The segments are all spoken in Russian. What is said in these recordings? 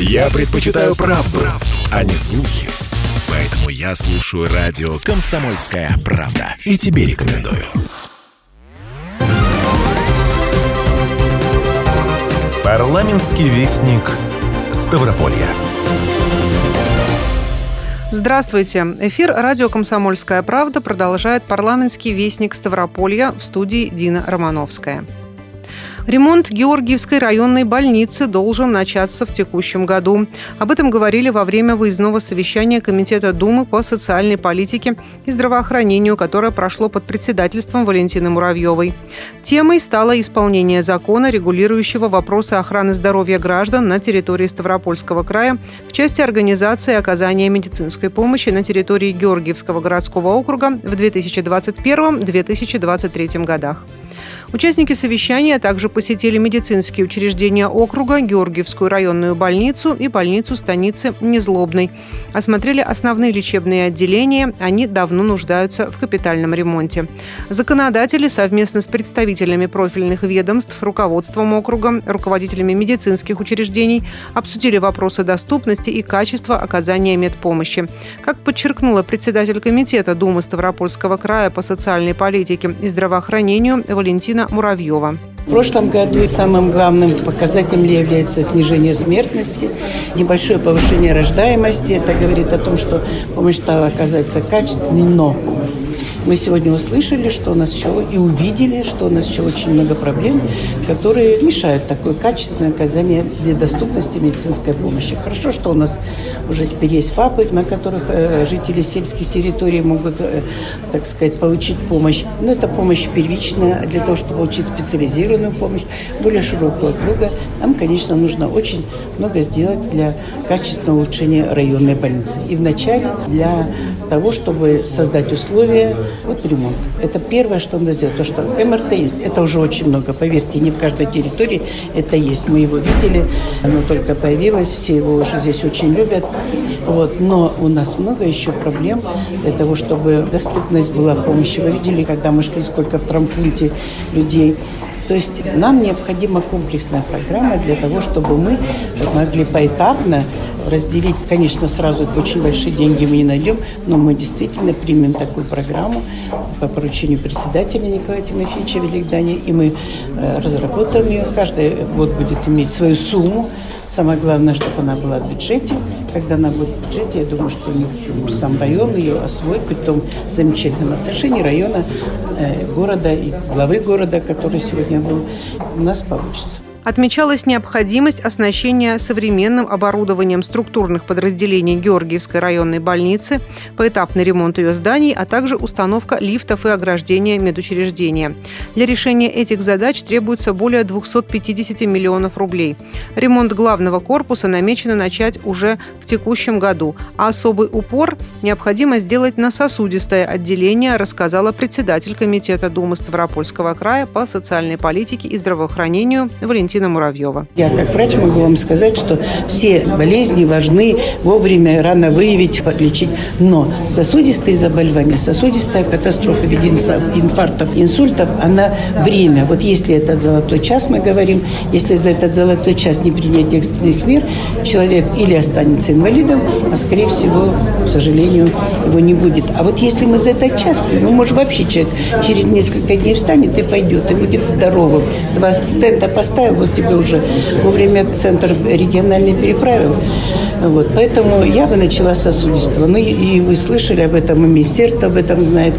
Я предпочитаю правду, правду, а не слухи. Поэтому я слушаю радио «Комсомольская правда». И тебе рекомендую. Парламентский вестник Ставрополья. Здравствуйте. Эфир радио «Комсомольская правда» продолжает парламентский вестник Ставрополья в студии Дина Романовская. Ремонт Георгиевской районной больницы должен начаться в текущем году. Об этом говорили во время выездного совещания Комитета Думы по социальной политике и здравоохранению, которое прошло под председательством Валентины Муравьевой. Темой стало исполнение закона, регулирующего вопросы охраны здоровья граждан на территории Ставропольского края в части организации оказания медицинской помощи на территории Георгиевского городского округа в 2021-2023 годах. Участники совещания также посетили медицинские учреждения округа, Георгиевскую районную больницу и больницу станицы Незлобной. Осмотрели основные лечебные отделения, они давно нуждаются в капитальном ремонте. Законодатели совместно с представителями профильных ведомств, руководством округа, руководителями медицинских учреждений обсудили вопросы доступности и качества оказания медпомощи. Как подчеркнула председатель комитета Думы Ставропольского края по социальной политике и здравоохранению Валентина Екатерина Муравьева. В прошлом году самым главным показателем является снижение смертности, небольшое повышение рождаемости. Это говорит о том, что помощь стала оказаться качественной, но мы сегодня услышали, что у нас еще и увидели, что у нас еще очень много проблем, которые мешают такое качественное оказание доступности медицинской помощи. Хорошо, что у нас уже теперь есть ФАПы, на которых э, жители сельских территорий могут, э, так сказать, получить помощь. Но это помощь первичная. Для того, чтобы получить специализированную помощь, более широкого круга, нам, конечно, нужно очень много сделать для качественного улучшения районной больницы. И вначале для того, чтобы создать условия вот ремонт. Это первое, что надо сделать. То, что МРТ есть, это уже очень много. Поверьте, не в каждой территории это есть. Мы его видели, оно только появилось, все его уже здесь очень любят. Вот. Но у нас много еще проблем для того, чтобы доступность была помощи. Вы видели, когда мы шли, сколько в травмпункте людей. То есть нам необходима комплексная программа для того, чтобы мы могли поэтапно разделить, конечно, сразу очень большие деньги мы не найдем, но мы действительно примем такую программу по поручению председателя Николая Тимофеевича Великдания, и мы э, разработаем ее. Каждый год будет иметь свою сумму. Самое главное, чтобы она была в бюджете. Когда она будет в бюджете, я думаю, что сам район ее освоит, при том замечательном отношении района, э, города и главы города, который сегодня был, у нас получится отмечалась необходимость оснащения современным оборудованием структурных подразделений Георгиевской районной больницы, поэтапный ремонт ее зданий, а также установка лифтов и ограждения медучреждения. Для решения этих задач требуется более 250 миллионов рублей. Ремонт главного корпуса намечено начать уже в текущем году, а особый упор необходимо сделать на сосудистое отделение, рассказала председатель Комитета Думы Ставропольского края по социальной политике и здравоохранению Валентина Валентина Муравьева. Я как врач могу вам сказать, что все болезни важны вовремя, рано выявить, подлечить. Но сосудистые заболевания, сосудистая катастрофа в виде инфарктов, инсультов, она время. Вот если этот золотой час, мы говорим, если за этот золотой час не принять экстренных мер, человек или останется инвалидом, а скорее всего, к сожалению, его не будет. А вот если мы за этот час, ну, может, вообще человек через несколько дней встанет и пойдет, и будет здоровым. Два стента поставил, вот тебе уже вовремя центр региональный переправил. Вот, поэтому я бы начала с сосудистого. Ну, и, вы слышали об этом, и министерство об этом знает.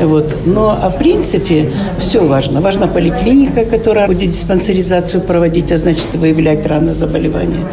Вот. Но, а в принципе, все важно. Важна поликлиника, которая будет диспансеризацию проводить, а значит, выявлять рано заболевания.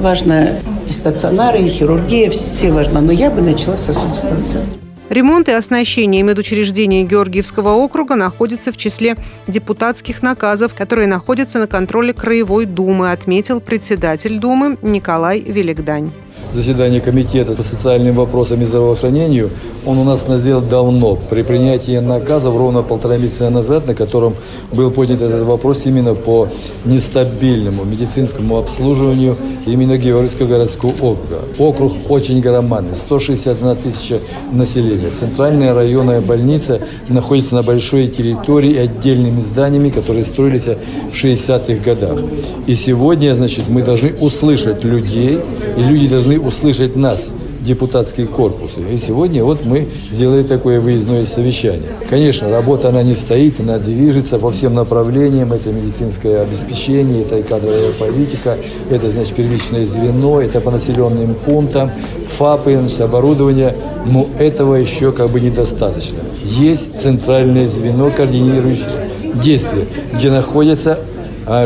Важно и стационары, и хирургия, все важно. Но я бы начала с сосудистого центра. Ремонт и оснащение медучреждений Георгиевского округа находятся в числе депутатских наказов, которые находятся на контроле Краевой Думы, отметил председатель Думы Николай Великдань. Заседании комитета по социальным вопросам и здравоохранению, он у нас назрел давно, при принятии наказов ровно полтора месяца назад, на котором был поднят этот вопрос именно по нестабильному медицинскому обслуживанию именно Георгиевского городского округа. Округ очень громадный, 161 тысяча населения. Центральная районная больница находится на большой территории отдельными зданиями, которые строились в 60-х годах. И сегодня, значит, мы должны услышать людей, и люди должны услышать нас депутатские корпусы. И сегодня вот мы сделали такое выездное совещание. Конечно, работа она не стоит, она движется по всем направлениям. Это медицинское обеспечение, это и кадровая политика, это, значит, первичное звено, это по населенным пунктам, ФАПы, значит, оборудование. Но этого еще как бы недостаточно. Есть центральное звено, координирующее действия, где находятся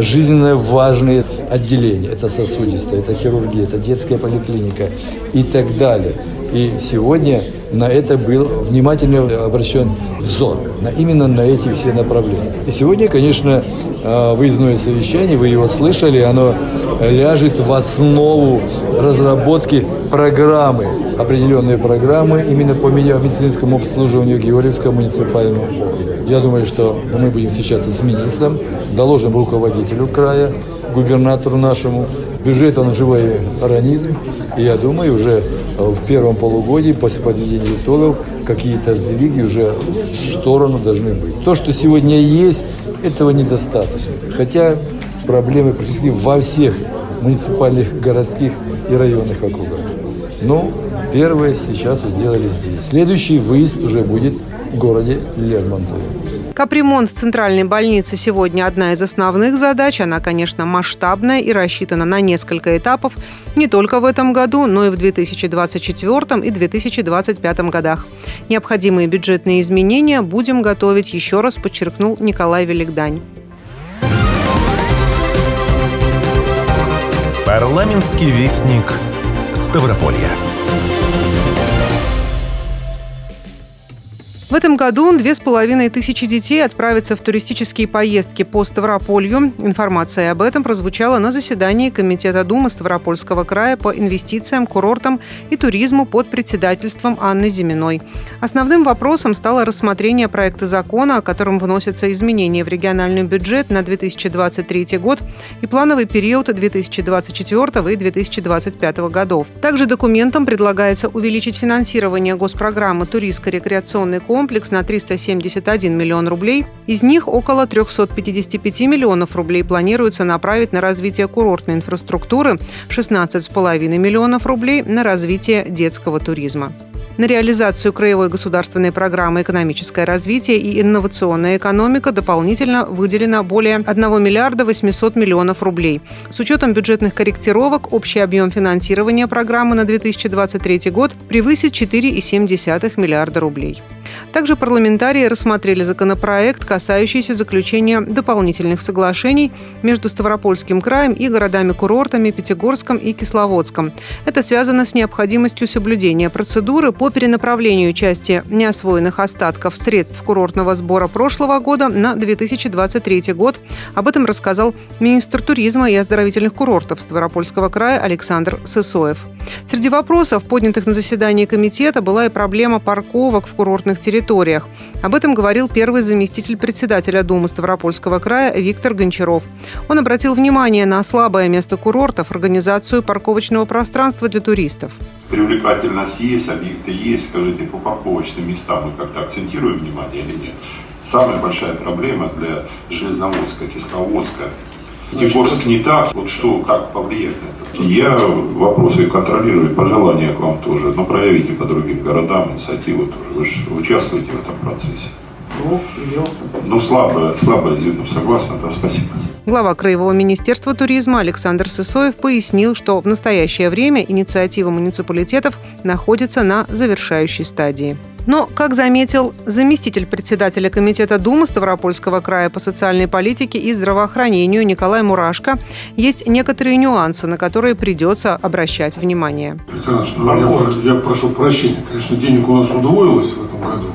жизненно важные отделения. Это сосудистая, это хирургия, это детская поликлиника и так далее. И сегодня на это был внимательно обращен взор, на, именно на эти все направления. И сегодня, конечно, а, выездное совещание, вы его слышали, оно ляжет в основу разработки программы, определенные программы именно по медицинскому обслуживанию Георгиевского муниципального округа. Я думаю, что мы будем встречаться с министром, доложим руководителю края, губернатору нашему. Бюджет, он живой организм. И я думаю, уже в первом полугодии, после подведения итогов, какие-то сдвиги уже в сторону должны быть. То, что сегодня есть, этого недостаточно. Хотя проблемы практически во всех муниципальных, городских и районных округах. Но первое сейчас сделали здесь. Следующий выезд уже будет городе Лермонтове. Капремонт центральной больницы сегодня одна из основных задач. Она, конечно, масштабная и рассчитана на несколько этапов не только в этом году, но и в 2024 и 2025 годах. Необходимые бюджетные изменения будем готовить, еще раз подчеркнул Николай Великдань. Парламентский вестник Ставрополья. В этом году две с половиной тысячи детей отправятся в туристические поездки по Ставрополью. Информация об этом прозвучала на заседании Комитета Думы Ставропольского края по инвестициям, курортам и туризму под председательством Анны Зиминой. Основным вопросом стало рассмотрение проекта закона, о котором вносятся изменения в региональный бюджет на 2023 год и плановый период 2024 и 2025 годов. Также документом предлагается увеличить финансирование госпрограммы «Туристско-рекреационный комплекс» комплекс на 371 миллион рублей. Из них около 355 миллионов рублей планируется направить на развитие курортной инфраструктуры, 16,5 миллионов рублей на развитие детского туризма. На реализацию краевой государственной программы «Экономическое развитие и инновационная экономика» дополнительно выделено более 1 миллиарда 800 миллионов рублей. С учетом бюджетных корректировок общий объем финансирования программы на 2023 год превысит 4,7 миллиарда рублей. Также парламентарии рассмотрели законопроект, касающийся заключения дополнительных соглашений между Ставропольским краем и городами-курортами Пятигорском и Кисловодском. Это связано с необходимостью соблюдения процедуры по перенаправлению части неосвоенных остатков средств курортного сбора прошлого года на 2023 год. Об этом рассказал министр туризма и оздоровительных курортов Ставропольского края Александр Сысоев. Среди вопросов, поднятых на заседании комитета, была и проблема парковок в курортных территориях. Об этом говорил первый заместитель председателя Думы Ставропольского края Виктор Гончаров. Он обратил внимание на слабое место курортов, организацию парковочного пространства для туристов. Привлекательность есть, объекты есть. Скажите, по парковочным местам мы как-то акцентируем внимание или нет? Самая большая проблема для Железноводска, Кисловодска, Егорск не так, вот что, как повлияет на это? Я вопросы контролирую, пожелания к вам тоже, но проявите по другим городам инициативу тоже. Вы же участвуете в этом процессе. Ну, ну слабое, слабое звено, согласен, да, спасибо. Глава Краевого министерства туризма Александр Сысоев пояснил, что в настоящее время инициатива муниципалитетов находится на завершающей стадии. Но, как заметил заместитель председателя Комитета Думы Ставропольского края по социальной политике и здравоохранению Николай Мурашко, есть некоторые нюансы, на которые придется обращать внимание. Ну, я, я прошу прощения. Конечно, денег у нас удвоилось в этом году.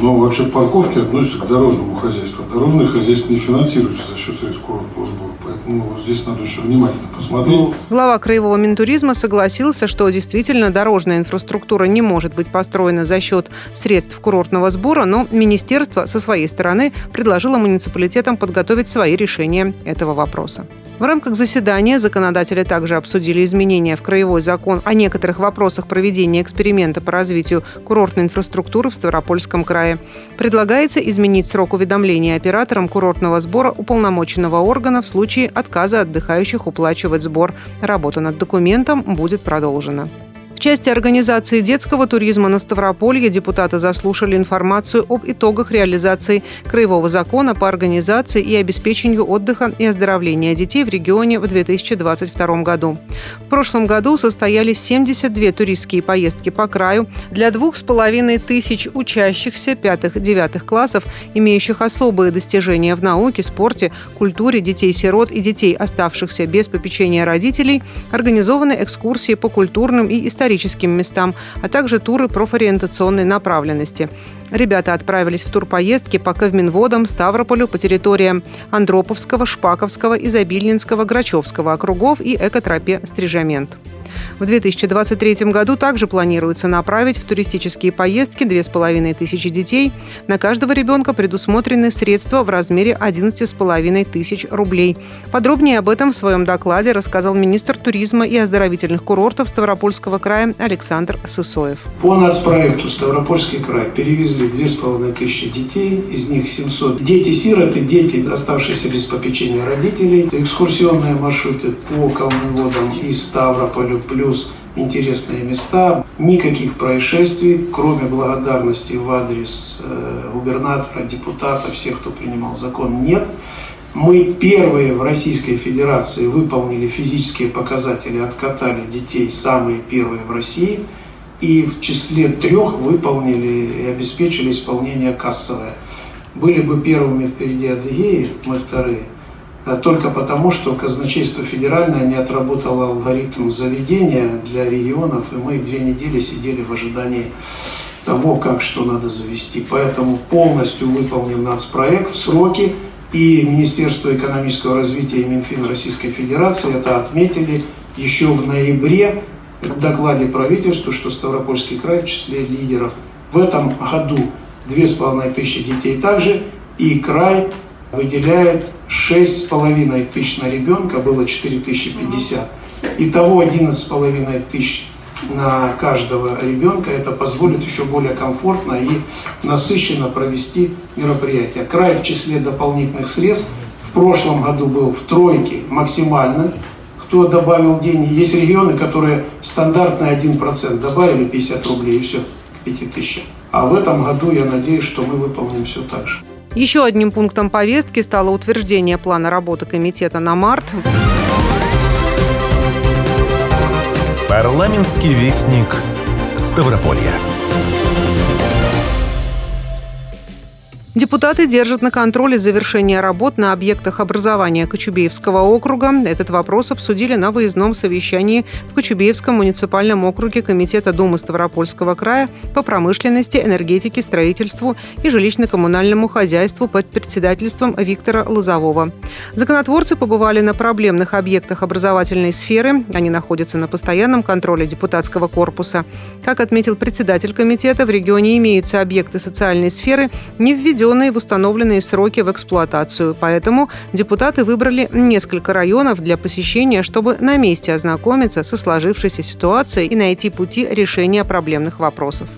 Но вообще парковки относятся к дорожному хозяйству. Дорожное хозяйство не финансируется за счет средств курортного сбора. Ну, здесь надо еще внимательно посмотреть. Глава Краевого Минтуризма согласился, что действительно дорожная инфраструктура не может быть построена за счет средств курортного сбора, но министерство со своей стороны предложило муниципалитетам подготовить свои решения этого вопроса. В рамках заседания законодатели также обсудили изменения в Краевой закон о некоторых вопросах проведения эксперимента по развитию курортной инфраструктуры в Ставропольском крае. Предлагается изменить срок уведомления операторам курортного сбора уполномоченного органа в случае отказа отдыхающих уплачивать сбор. Работа над документом будет продолжена части организации детского туризма на Ставрополье депутаты заслушали информацию об итогах реализации Краевого закона по организации и обеспечению отдыха и оздоровления детей в регионе в 2022 году. В прошлом году состоялись 72 туристские поездки по краю для двух с половиной тысяч учащихся пятых-девятых классов, имеющих особые достижения в науке, спорте, культуре, детей-сирот и детей, оставшихся без попечения родителей, организованы экскурсии по культурным и историческим историческим местам, а также туры профориентационной направленности. Ребята отправились в турпоездки по Ковминводам, Ставрополю, по территориям Андроповского, Шпаковского, Изобильнинского, Грачевского округов и экотропе «Стрижамент». В 2023 году также планируется направить в туристические поездки 2500 детей. На каждого ребенка предусмотрены средства в размере 11,5 тысяч рублей. Подробнее об этом в своем докладе рассказал министр туризма и оздоровительных курортов Ставропольского края Александр Сысоев. По нацпроекту Ставропольский край перевезли 2500 детей, из них 700 дети-сироты, дети, оставшиеся без попечения родителей. Экскурсионные маршруты по Каменводам из Ставрополя плюс интересные места. Никаких происшествий, кроме благодарности в адрес э, губернатора, депутата, всех, кто принимал закон, нет. Мы первые в Российской Федерации выполнили физические показатели, откатали детей, самые первые в России, и в числе трех выполнили и обеспечили исполнение кассовое. Были бы первыми впереди Адыгеи, мы вторые – только потому, что казначейство федеральное не отработало алгоритм заведения для регионов, и мы две недели сидели в ожидании того, как что надо завести. Поэтому полностью выполнен нацпроект в сроки, и Министерство экономического развития и Минфин Российской Федерации это отметили еще в ноябре в докладе правительству, что Ставропольский край в числе лидеров. В этом году две с половиной тысячи детей также, и край выделяет 6,5 тысяч на ребенка, было 4050. Итого 11,5 тысяч на каждого ребенка. Это позволит еще более комфортно и насыщенно провести мероприятие. Край в числе дополнительных средств в прошлом году был в тройке максимально. Кто добавил деньги? Есть регионы, которые стандартный 1% добавили 50 рублей и все, к 5000. А в этом году я надеюсь, что мы выполним все так же. Еще одним пунктом повестки стало утверждение плана работы комитета на март. Парламентский вестник Ставрополья. Депутаты держат на контроле завершение работ на объектах образования Кочубеевского округа. Этот вопрос обсудили на выездном совещании в Кочубеевском муниципальном округе Комитета Думы Ставропольского края по промышленности, энергетике, строительству и жилищно-коммунальному хозяйству под председательством Виктора Лозового. Законотворцы побывали на проблемных объектах образовательной сферы. Они находятся на постоянном контроле депутатского корпуса. Как отметил председатель комитета, в регионе имеются объекты социальной сферы, не введенные введенные в установленные сроки в эксплуатацию. Поэтому депутаты выбрали несколько районов для посещения, чтобы на месте ознакомиться со сложившейся ситуацией и найти пути решения проблемных вопросов.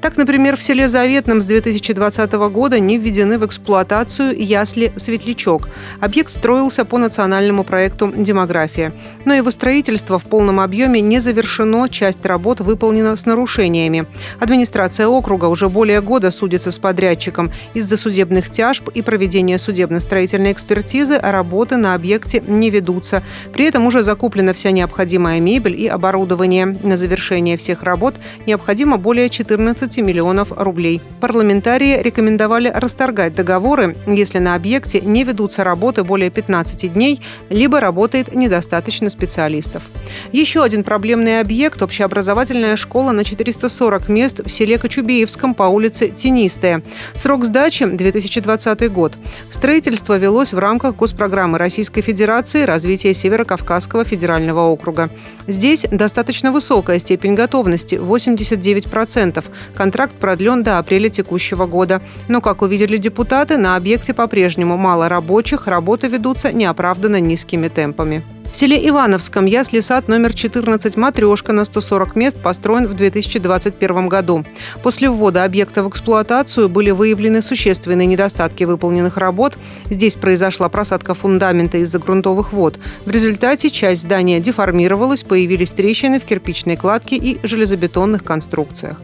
Так, например, в селе Заветном с 2020 года не введены в эксплуатацию ясли «Светлячок». Объект строился по национальному проекту «Демография». Но его строительство в полном объеме не завершено, часть работ выполнена с нарушениями. Администрация округа уже более года судится с подрядчиком. Из-за судебных тяжб и проведения судебно-строительной экспертизы работы на объекте не ведутся. При этом уже закуплена вся необходимая мебель и оборудование. На завершение всех работ необходимо более 14 14 миллионов рублей. Парламентарии рекомендовали расторгать договоры, если на объекте не ведутся работы более 15 дней, либо работает недостаточно специалистов. Еще один проблемный объект – общеобразовательная школа на 440 мест в селе Кочубеевском по улице Тенистая. Срок сдачи – 2020 год. Строительство велось в рамках госпрограммы Российской Федерации развития Северо-Кавказского федерального округа. Здесь достаточно высокая степень готовности – 89%. Контракт продлен до апреля текущего года. Но, как увидели депутаты, на объекте по-прежнему мало рабочих, работы ведутся неоправданно низкими темпами. В селе Ивановском ясли-сад номер 14 «Матрешка» на 140 мест построен в 2021 году. После ввода объекта в эксплуатацию были выявлены существенные недостатки выполненных работ. Здесь произошла просадка фундамента из-за грунтовых вод. В результате часть здания деформировалась, появились трещины в кирпичной кладке и железобетонных конструкциях.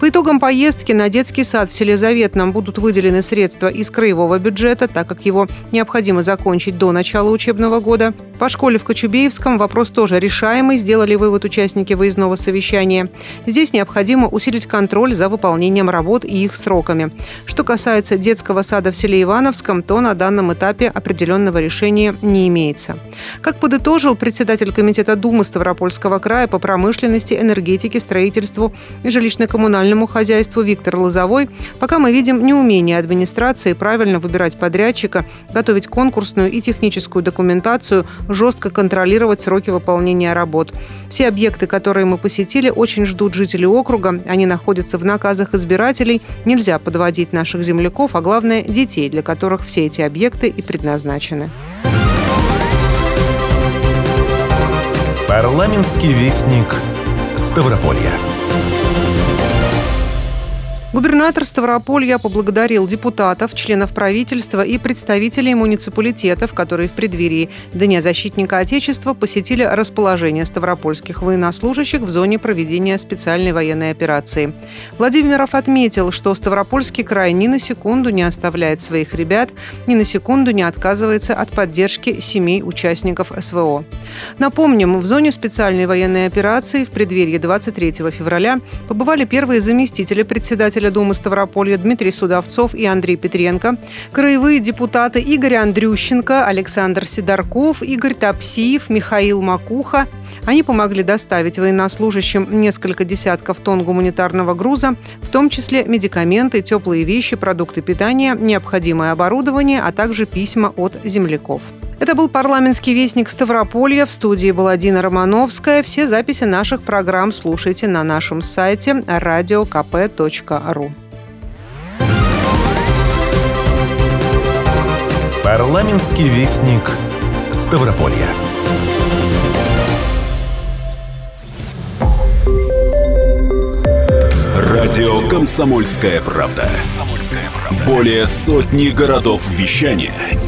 По итогам поездки на детский сад в селе Заветном будут выделены средства из краевого бюджета, так как его необходимо закончить до начала учебного года. По школе в Кочубеевском вопрос тоже решаемый, сделали вывод участники выездного совещания. Здесь необходимо усилить контроль за выполнением работ и их сроками. Что касается детского сада в селе Ивановском, то на данном этапе определенного решения не имеется. Как подытожил председатель Комитета Думы Ставропольского края по промышленности, энергетике, строительству и жилищно-коммунальному коммунальному хозяйству Виктор Лозовой, пока мы видим неумение администрации правильно выбирать подрядчика, готовить конкурсную и техническую документацию, жестко контролировать сроки выполнения работ. Все объекты, которые мы посетили, очень ждут жители округа. Они находятся в наказах избирателей. Нельзя подводить наших земляков, а главное – детей, для которых все эти объекты и предназначены. Парламентский вестник Ставрополья. Губернатор Ставрополья поблагодарил депутатов, членов правительства и представителей муниципалитетов, которые в преддверии Дня защитника Отечества посетили расположение ставропольских военнослужащих в зоне проведения специальной военной операции. Владимиров отметил, что Ставропольский край ни на секунду не оставляет своих ребят, ни на секунду не отказывается от поддержки семей участников СВО. Напомним, в зоне специальной военной операции в преддверии 23 февраля побывали первые заместители председателя председателя Думы Ставрополья Дмитрий Судовцов и Андрей Петренко, краевые депутаты Игорь Андрющенко, Александр Сидорков, Игорь Топсиев, Михаил Макуха. Они помогли доставить военнослужащим несколько десятков тонн гуманитарного груза, в том числе медикаменты, теплые вещи, продукты питания, необходимое оборудование, а также письма от земляков. Это был парламентский вестник Ставрополья. В студии была Дина Романовская. Все записи наших программ слушайте на нашем сайте radiokp.ru. Парламентский вестник Ставрополья. Радио «Комсомольская правда». Более сотни городов вещания –